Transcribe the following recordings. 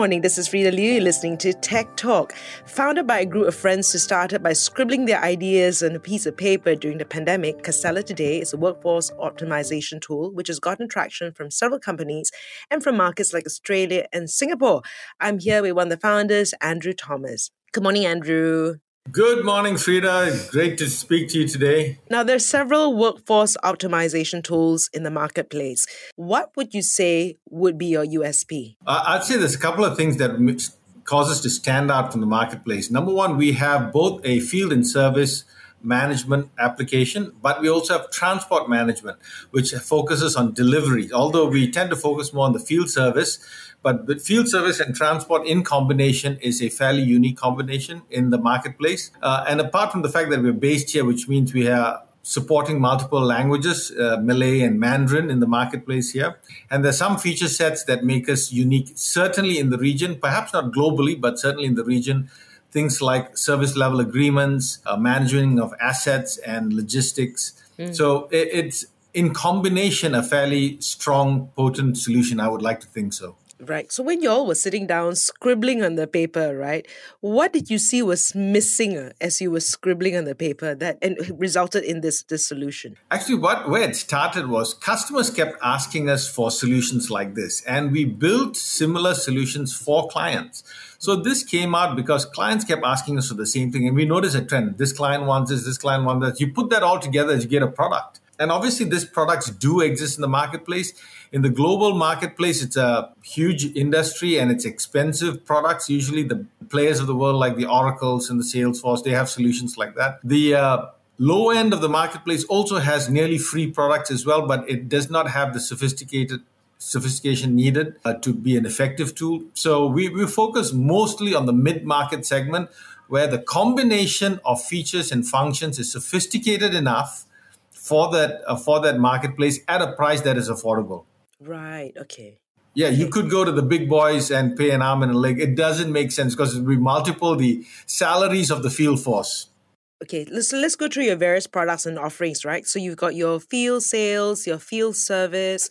Morning. This is Freda Liu. Listening to Tech Talk. Founded by a group of friends who started by scribbling their ideas on a piece of paper during the pandemic, Castella today is a workforce optimization tool which has gotten traction from several companies and from markets like Australia and Singapore. I'm here with one of the founders, Andrew Thomas. Good morning, Andrew. Good morning, Freda. Great to speak to you today. Now, there's several workforce optimization tools in the marketplace. What would you say would be your USP? Uh, I'd say there's a couple of things that cause us to stand out from the marketplace. Number one, we have both a field and service management application, but we also have transport management, which focuses on delivery. Although we tend to focus more on the field service, but field service and transport in combination is a fairly unique combination in the marketplace. Uh, and apart from the fact that we're based here, which means we are supporting multiple languages, uh, Malay and Mandarin in the marketplace here. And there's some feature sets that make us unique, certainly in the region, perhaps not globally, but certainly in the region. Things like service level agreements, uh, managing of assets and logistics. Mm. So it, it's in combination a fairly strong, potent solution. I would like to think so. Right. So when y'all were sitting down scribbling on the paper, right, what did you see was missing uh, as you were scribbling on the paper that and resulted in this this solution? Actually, what where it started was customers kept asking us for solutions like this, and we built similar solutions for clients. So this came out because clients kept asking us for the same thing, and we noticed a trend. This client wants this, this client wants that. You put that all together, you get a product. And obviously, these products do exist in the marketplace. In the global marketplace, it's a huge industry and it's expensive products. Usually, the players of the world, like the Oracles and the Salesforce, they have solutions like that. The uh, low end of the marketplace also has nearly free products as well, but it does not have the sophisticated sophistication needed uh, to be an effective tool. So we, we focus mostly on the mid market segment where the combination of features and functions is sophisticated enough for that uh, for that marketplace at a price that is affordable. Right. Okay. Yeah, you could go to the big boys and pay an arm and a leg. It doesn't make sense because it would be multiple the salaries of the field force. Okay, let's let's go through your various products and offerings, right? So you've got your field sales, your field service,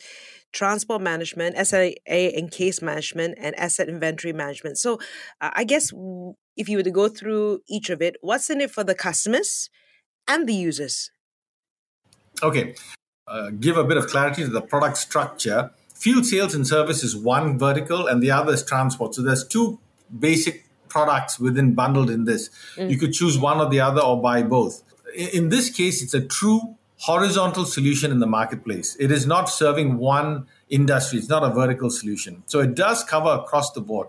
transport management, SLA and case management, and asset inventory management. So uh, I guess if you were to go through each of it, what's in it for the customers and the users? Okay, uh, give a bit of clarity to the product structure. Field sales and service is one vertical, and the other is transport. So there's two basic products within bundled in this. Mm. You could choose one or the other, or buy both. In this case, it's a true horizontal solution in the marketplace. It is not serving one industry. It's not a vertical solution. So it does cover across the board.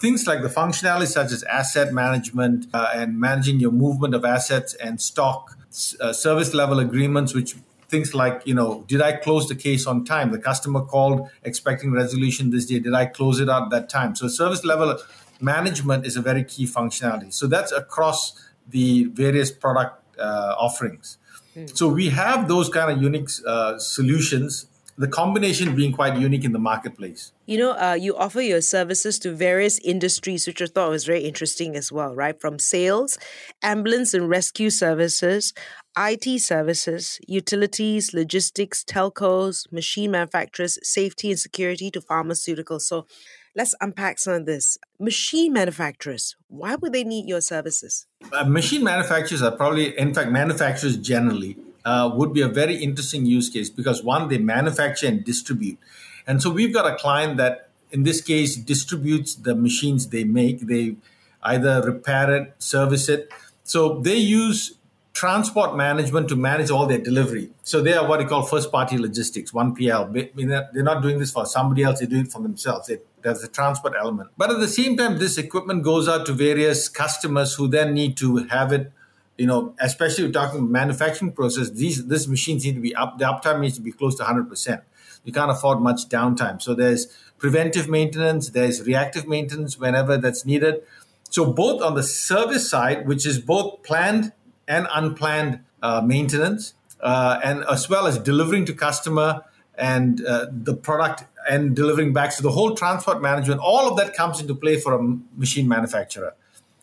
Things like the functionality such as asset management uh, and managing your movement of assets and stock, uh, service level agreements, which things like, you know, did I close the case on time? The customer called expecting resolution this day. Did I close it at that time? So service level management is a very key functionality. So that's across the various product uh, offerings. Hmm. So we have those kind of unique uh, solutions the combination being quite unique in the marketplace. You know, uh, you offer your services to various industries, which I thought was very interesting as well, right? From sales, ambulance and rescue services, IT services, utilities, logistics, telcos, machine manufacturers, safety and security to pharmaceuticals. So let's unpack some of this. Machine manufacturers, why would they need your services? Uh, machine manufacturers are probably, in fact, manufacturers generally uh, would be a very interesting use case because one, they manufacture and distribute. And so we've got a client that, in this case, distributes the machines they make. They either repair it, service it. So they use transport management to manage all their delivery. So they are what you call first party logistics, 1PL. They're not doing this for somebody else, they do it for themselves. It, there's a transport element. But at the same time, this equipment goes out to various customers who then need to have it. You know, especially we're talking manufacturing process, these these machines need to be up. The uptime needs to be close to 100 percent. You can't afford much downtime. So there's preventive maintenance, there's reactive maintenance whenever that's needed. So both on the service side, which is both planned and unplanned uh, maintenance, uh, and as well as delivering to customer and uh, the product and delivering back. So the whole transport management, all of that comes into play for a machine manufacturer,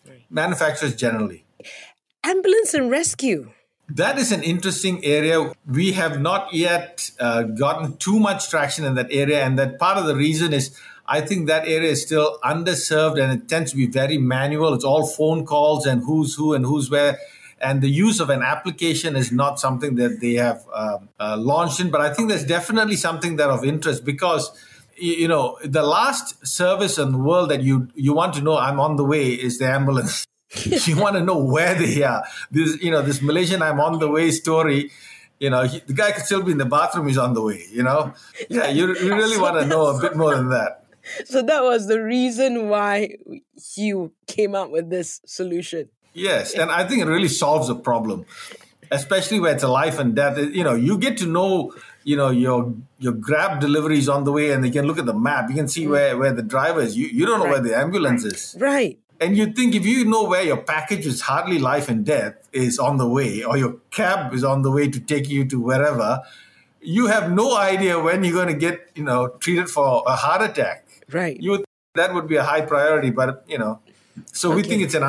right. manufacturers generally. Ambulance and rescue. That is an interesting area. We have not yet uh, gotten too much traction in that area, and that part of the reason is I think that area is still underserved and it tends to be very manual. It's all phone calls and who's who and who's where. And the use of an application is not something that they have uh, uh, launched in. But I think there's definitely something that of interest because you know the last service in the world that you you want to know I'm on the way is the ambulance. you want to know where they are. This you know this Malaysian I'm on the way story you know, he, the guy could still be in the bathroom. He's on the way. You know, yeah, you, you really want to know a bit more than that so that was the reason why you came up with this solution. Yes, and I think it really solves a problem, especially where it's a life and death. You know, you get to know, you know, your your Grab deliveries on the way, and you can look at the map. You can see mm. where where the driver is. You you don't know right. where the ambulance right. is. Right. And you think if you know where your package is hardly life and death is on the way, or your cab is on the way to take you to wherever, you have no idea when you're going to get, you know, treated for a heart attack Right. You would, that would be a high priority, but you know, so okay. we think it's an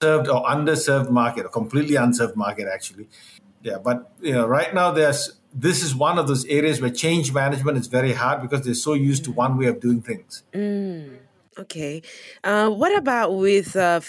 unserved or underserved market, a completely unserved market actually. Yeah, but you know, right now there's this is one of those areas where change management is very hard because they're so used to one way of doing things. Mm, okay. Uh, what about with uh,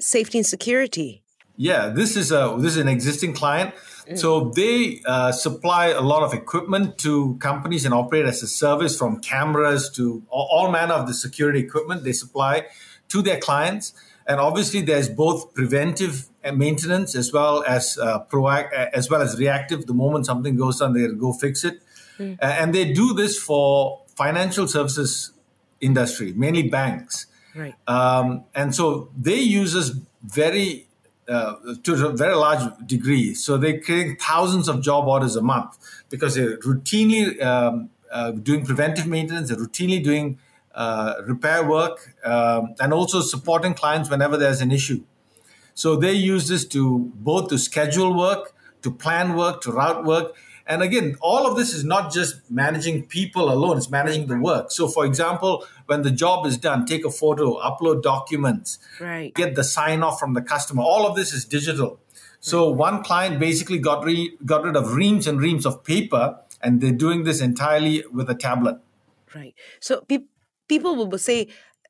safety and security? Yeah, this is a this is an existing client. Mm. So they uh, supply a lot of equipment to companies and operate as a service from cameras to all, all manner of the security equipment they supply to their clients. And obviously, there's both preventive maintenance as well as uh, proact, as well as reactive. The moment something goes down, they go fix it. Mm. and they do this for financial services industry, mainly banks. Right. Um, and so they use us very uh, to a very large degree. So they're creating thousands of job orders a month because they're routinely um, uh, doing preventive maintenance, they're routinely doing uh, repair work, um, and also supporting clients whenever there's an issue. So they use this to both to schedule work, to plan work, to route work, and again, all of this is not just managing people alone, it's managing the work. So, for example, when the job is done, take a photo, upload documents, right. get the sign off from the customer. All of this is digital. So, right. one client basically got, re- got rid of reams and reams of paper, and they're doing this entirely with a tablet. Right. So, pe- people will say,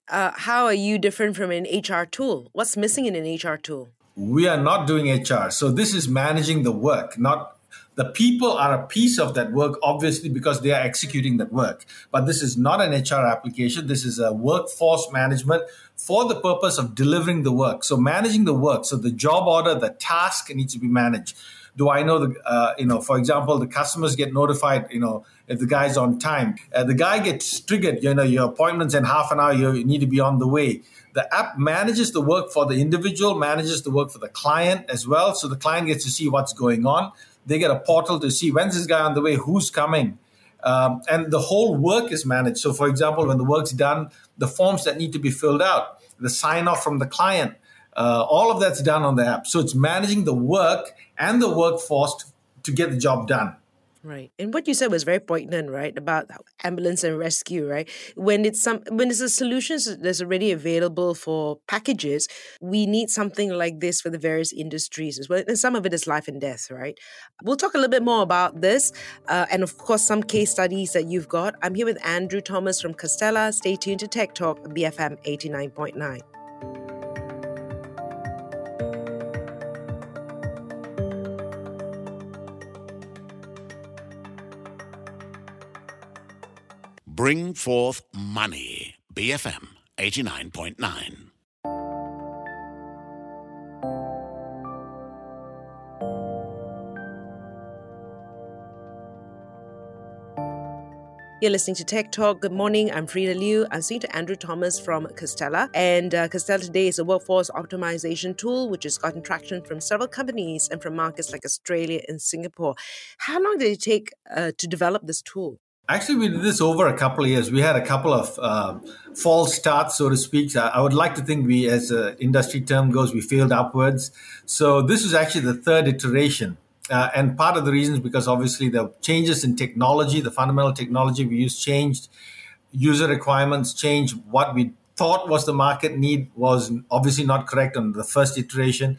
uh, how are you different from an HR tool? What's missing in an HR tool? We are not doing HR. So, this is managing the work, not the people are a piece of that work, obviously, because they are executing that work. But this is not an HR application. This is a workforce management for the purpose of delivering the work. So managing the work. So the job order, the task needs to be managed. Do I know the, uh, you know, for example, the customers get notified, you know, if the guy's on time. Uh, the guy gets triggered, you know, your appointment's in half an hour, you need to be on the way. The app manages the work for the individual, manages the work for the client as well. So the client gets to see what's going on they get a portal to see when's this guy on the way, who's coming. Um, and the whole work is managed. So, for example, when the work's done, the forms that need to be filled out, the sign off from the client, uh, all of that's done on the app. So, it's managing the work and the workforce to, to get the job done. Right. And what you said was very poignant, right? About ambulance and rescue, right? When it's some when it's a solution that's already available for packages, we need something like this for the various industries as well. And some of it is life and death, right? We'll talk a little bit more about this. Uh, and of course, some case studies that you've got. I'm here with Andrew Thomas from Castella. Stay tuned to Tech Talk, BFM 89.9. Bring forth money. BFM 89.9. You're listening to Tech Talk. Good morning. I'm Freda Liu. I'm speaking to Andrew Thomas from Castella. And uh, Castella today is a workforce optimization tool which has gotten traction from several companies and from markets like Australia and Singapore. How long did it take uh, to develop this tool? Actually, we did this over a couple of years. We had a couple of uh, false starts, so to speak. I would like to think we, as an industry term goes, we failed upwards. So this was actually the third iteration. Uh, and part of the reason is because obviously the changes in technology, the fundamental technology we use changed, user requirements changed. What we thought was the market need was obviously not correct on the first iteration.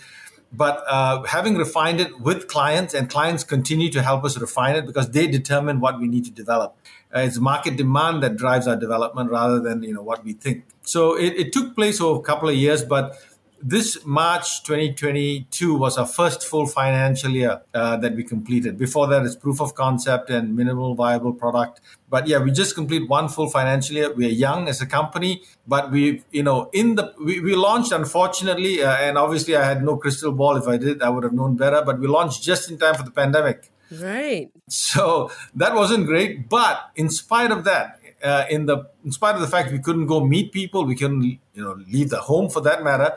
But uh, having refined it with clients, and clients continue to help us refine it because they determine what we need to develop. Uh, it's market demand that drives our development rather than you know what we think. So it, it took place over a couple of years, but this March 2022 was our first full financial year uh, that we completed. Before that, it's proof of concept and minimal viable product. But yeah, we just complete one full financial year. We are young as a company, but we, you know, in the we, we launched unfortunately, uh, and obviously I had no crystal ball. If I did, I would have known better. But we launched just in time for the pandemic. Right. So that wasn't great. But in spite of that, uh, in the in spite of the fact we couldn't go meet people, we couldn't you know leave the home for that matter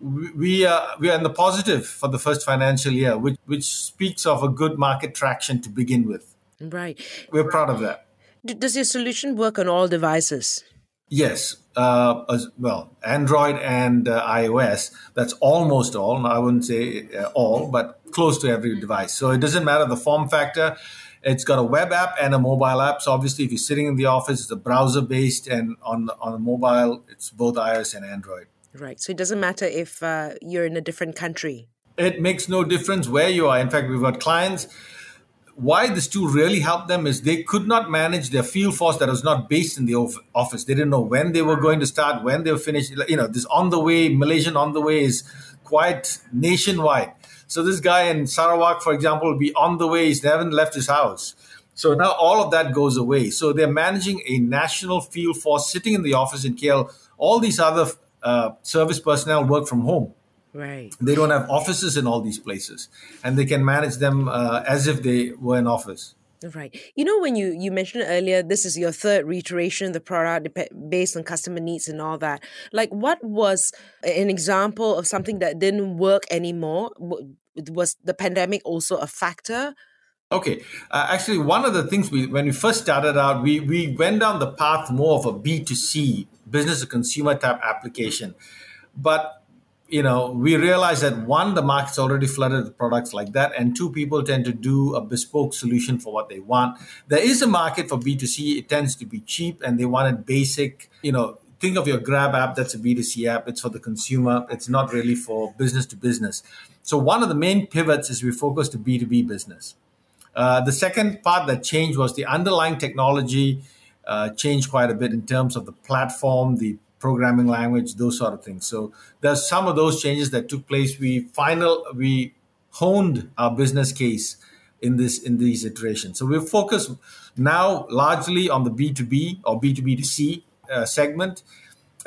we are we are in the positive for the first financial year, which which speaks of a good market traction to begin with. Right. We're proud of that. Does your solution work on all devices? Yes. Uh, as, well, Android and uh, iOS. That's almost all. I wouldn't say uh, all, but close to every device. So it doesn't matter the form factor. It's got a web app and a mobile app. So obviously, if you're sitting in the office, it's a browser based, and on on a mobile, it's both iOS and Android. Right. So it doesn't matter if uh, you're in a different country. It makes no difference where you are. In fact, we've got clients. Why this tool really helped them is they could not manage their field force that was not based in the office. They didn't know when they were going to start, when they were finished. You know, this on the way, Malaysian on the way is quite nationwide. So this guy in Sarawak, for example, will be on the way. He's never left his house. So now all of that goes away. So they're managing a national field force sitting in the office in KL. All these other uh, service personnel work from home. Right. They don't have offices in all these places, and they can manage them uh, as if they were in office. Right. You know, when you you mentioned earlier, this is your third reiteration of the product based on customer needs and all that. Like, what was an example of something that didn't work anymore? Was the pandemic also a factor? Okay, uh, actually, one of the things we when we first started out, we we went down the path more of a B two C business to consumer type application. But you know, we realized that one, the market's already flooded with products like that, and two, people tend to do a bespoke solution for what they want. There is a market for B2C, it tends to be cheap and they want it basic. You know, think of your Grab app, that's a B2C app, it's for the consumer, it's not really for business to business. So, one of the main pivots is we focus to B2B business. Uh, the second part that changed was the underlying technology uh, changed quite a bit in terms of the platform, the programming language, those sort of things. So there's some of those changes that took place. We final we honed our business case in this in these iterations. So we're focused now largely on the B2B or B2B2C uh, segment,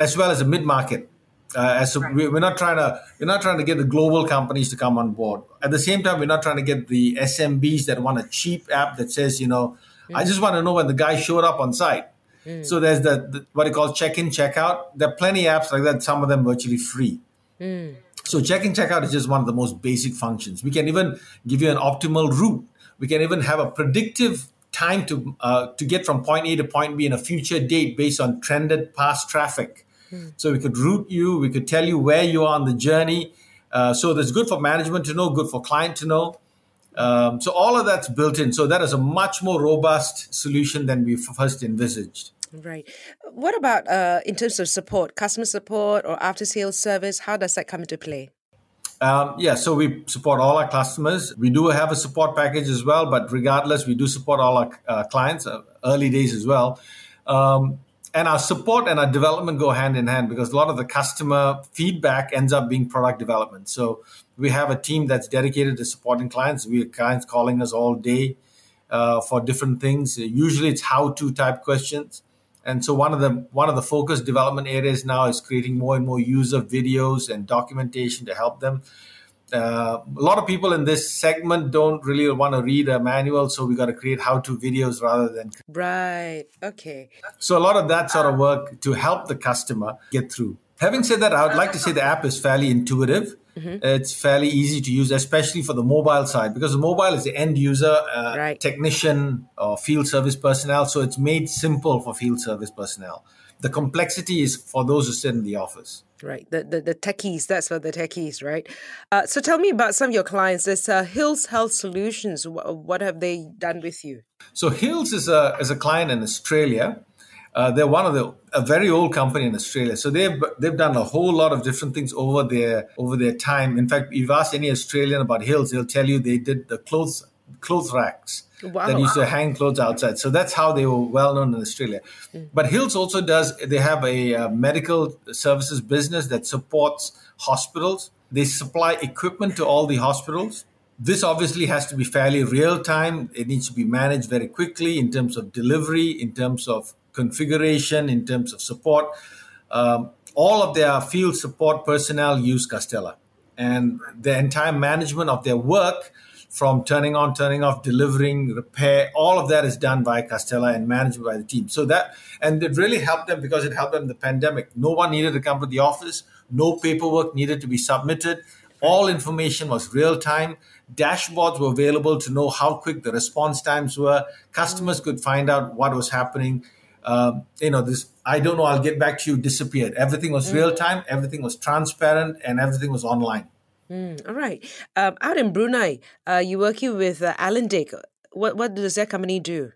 as well as a mid market. Uh, so right. we're not trying to we're not trying to get the global companies to come on board. At the same time, we're not trying to get the SMBs that want a cheap app that says you know Mm. I just want to know when the guy showed up on site. Mm. So there's the, the, what you call check-in, check-out. There are plenty of apps like that. Some of them virtually free. Mm. So check-in, check-out is just one of the most basic functions. We can even give you an optimal route. We can even have a predictive time to uh, to get from point A to point B in a future date based on trended past traffic. Mm. So we could route you. We could tell you where you are on the journey. Uh, so that's good for management to know, good for client to know. Um, so all of that's built in. So that is a much more robust solution than we first envisaged. Right. What about uh, in terms of support, customer support or after sales service? How does that come into play? Um, yeah, so we support all our customers. We do have a support package as well, but regardless, we do support all our uh, clients, uh, early days as well. Um, and our support and our development go hand in hand because a lot of the customer feedback ends up being product development. So we have a team that's dedicated to supporting clients. We have clients calling us all day uh, for different things. Usually, it's how-to type questions. And so one of the one of the focus development areas now is creating more and more user videos and documentation to help them. Uh, a lot of people in this segment don't really want to read a manual, so we got to create how-to videos rather than right. Okay. So a lot of that sort of work to help the customer get through. Having said that, I would like to say the app is fairly intuitive. Mm-hmm. It's fairly easy to use, especially for the mobile side, because the mobile is the end user, uh, right. technician, or field service personnel. So it's made simple for field service personnel. The complexity is for those who sit in the office. Right, the, the, the techies, that's for the techies, right? Uh, so tell me about some of your clients. There's uh, Hills Health Solutions. What have they done with you? So Hills is a, is a client in Australia uh, they're one of the a very old company in Australia, so they've they've done a whole lot of different things over their over their time. In fact, if you ask any Australian about Hills, they'll tell you they did the clothes clothes racks wow. that used to hang clothes outside. So that's how they were well known in Australia. Mm. But Hills also does they have a uh, medical services business that supports hospitals. They supply equipment to all the hospitals this obviously has to be fairly real time. It needs to be managed very quickly in terms of delivery, in terms of configuration, in terms of support. Um, all of their field support personnel use Castella, and the entire management of their work, from turning on, turning off, delivering, repair, all of that is done by Castella and managed by the team. So that and it really helped them because it helped them in the pandemic. No one needed to come to the office. No paperwork needed to be submitted. All information was real time. Dashboards were available to know how quick the response times were. Customers could find out what was happening uh, you know, this, I don't know, I'll get back to you, disappeared. Everything was mm. real time, everything was transparent, and everything was online. Mm, all right. Um, out in Brunei, uh, you're working with uh, Alindic. What, what does that company do?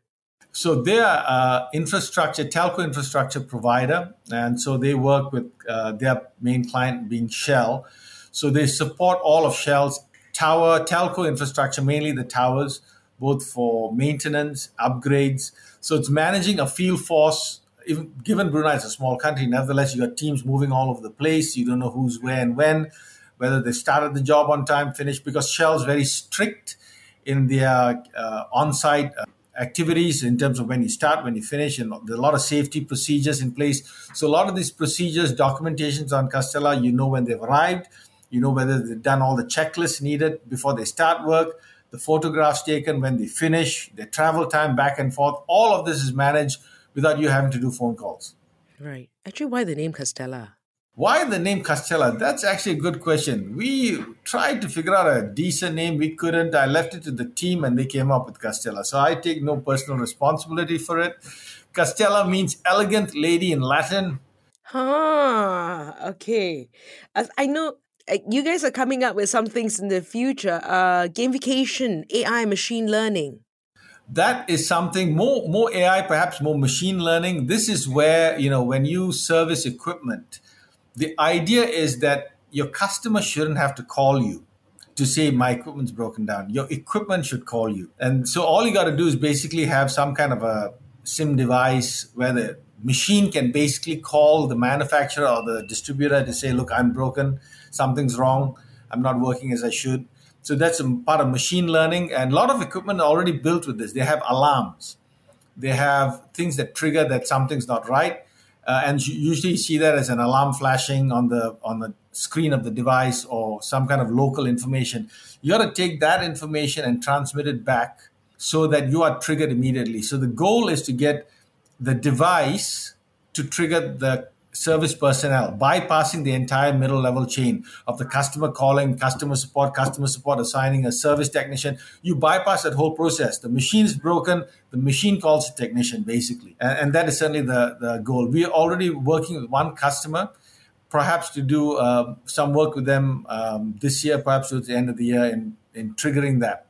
So they are uh, infrastructure, telco infrastructure provider, and so they work with uh, their main client being Shell. So they support all of Shell's tower telco infrastructure, mainly the towers, both for maintenance, upgrades. So it's managing a field force. Even, given Brunei is a small country, nevertheless, you got teams moving all over the place. You don't know who's where and when, whether they started the job on time, finished, because Shell's very strict in their uh, on-site uh, activities in terms of when you start, when you finish, and there's a lot of safety procedures in place. So a lot of these procedures, documentations on Castella, you know when they've arrived, you know whether they've done all the checklists needed before they start work the photographs taken when they finish, the travel time back and forth. All of this is managed without you having to do phone calls. Right. Actually, why the name Castella? Why the name Castella? That's actually a good question. We tried to figure out a decent name. We couldn't. I left it to the team and they came up with Castella. So I take no personal responsibility for it. Castella means elegant lady in Latin. Huh. Okay. As I know you guys are coming up with some things in the future uh, gamification ai machine learning. That is something more more ai perhaps more machine learning. This is where you know when you service equipment the idea is that your customer shouldn't have to call you to say my equipment's broken down. Your equipment should call you. And so all you got to do is basically have some kind of a sim device where the machine can basically call the manufacturer or the distributor to say look i'm broken something's wrong, I'm not working as I should. So that's a part of machine learning. And a lot of equipment are already built with this. They have alarms, they have things that trigger that something's not right. Uh, and you usually see that as an alarm flashing on the on the screen of the device or some kind of local information. You got to take that information and transmit it back so that you are triggered immediately. So the goal is to get the device to trigger the service personnel, bypassing the entire middle level chain of the customer calling, customer support, customer support assigning a service technician. You bypass that whole process. The machine's broken, the machine calls a technician, basically. And, and that is certainly the, the goal. We are already working with one customer, perhaps to do uh, some work with them um, this year, perhaps towards the end of the year in, in triggering that.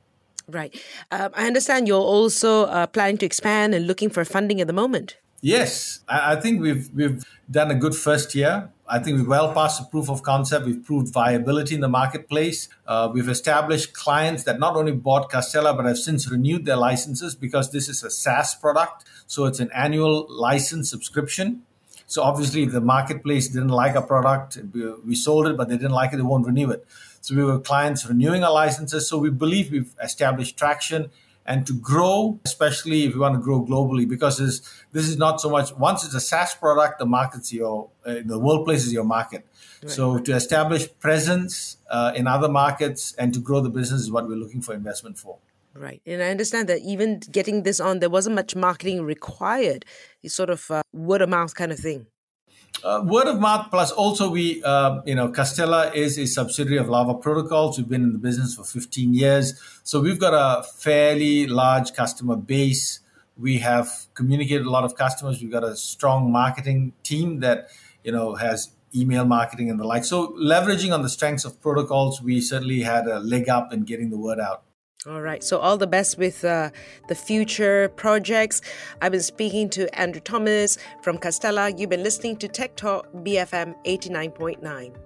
Right. Um, I understand you're also uh, planning to expand and looking for funding at the moment. Yes, I think we've we've done a good first year. I think we've well passed the proof of concept. We've proved viability in the marketplace. Uh, we've established clients that not only bought Castella but have since renewed their licenses because this is a SaaS product. So it's an annual license subscription. So obviously if the marketplace didn't like our product. We sold it, but they didn't like it. They won't renew it. So we were clients renewing our licenses. So we believe we've established traction and to grow, especially if you want to grow globally, because this, this is not so much, once it's a SaaS product, the market's your, uh, the workplace is your market. Right. So to establish presence uh, in other markets and to grow the business is what we're looking for investment for. Right. And I understand that even getting this on, there wasn't much marketing required. It's sort of word of mouth kind of thing. Uh, word of mouth plus also we uh, you know castella is a subsidiary of lava protocols. We've been in the business for 15 years. So we've got a fairly large customer base. We have communicated a lot of customers. We've got a strong marketing team that you know has email marketing and the like. So leveraging on the strengths of protocols we certainly had a leg up in getting the word out all right. So, all the best with uh, the future projects. I've been speaking to Andrew Thomas from Castella. You've been listening to Tech Talk BFM 89.9.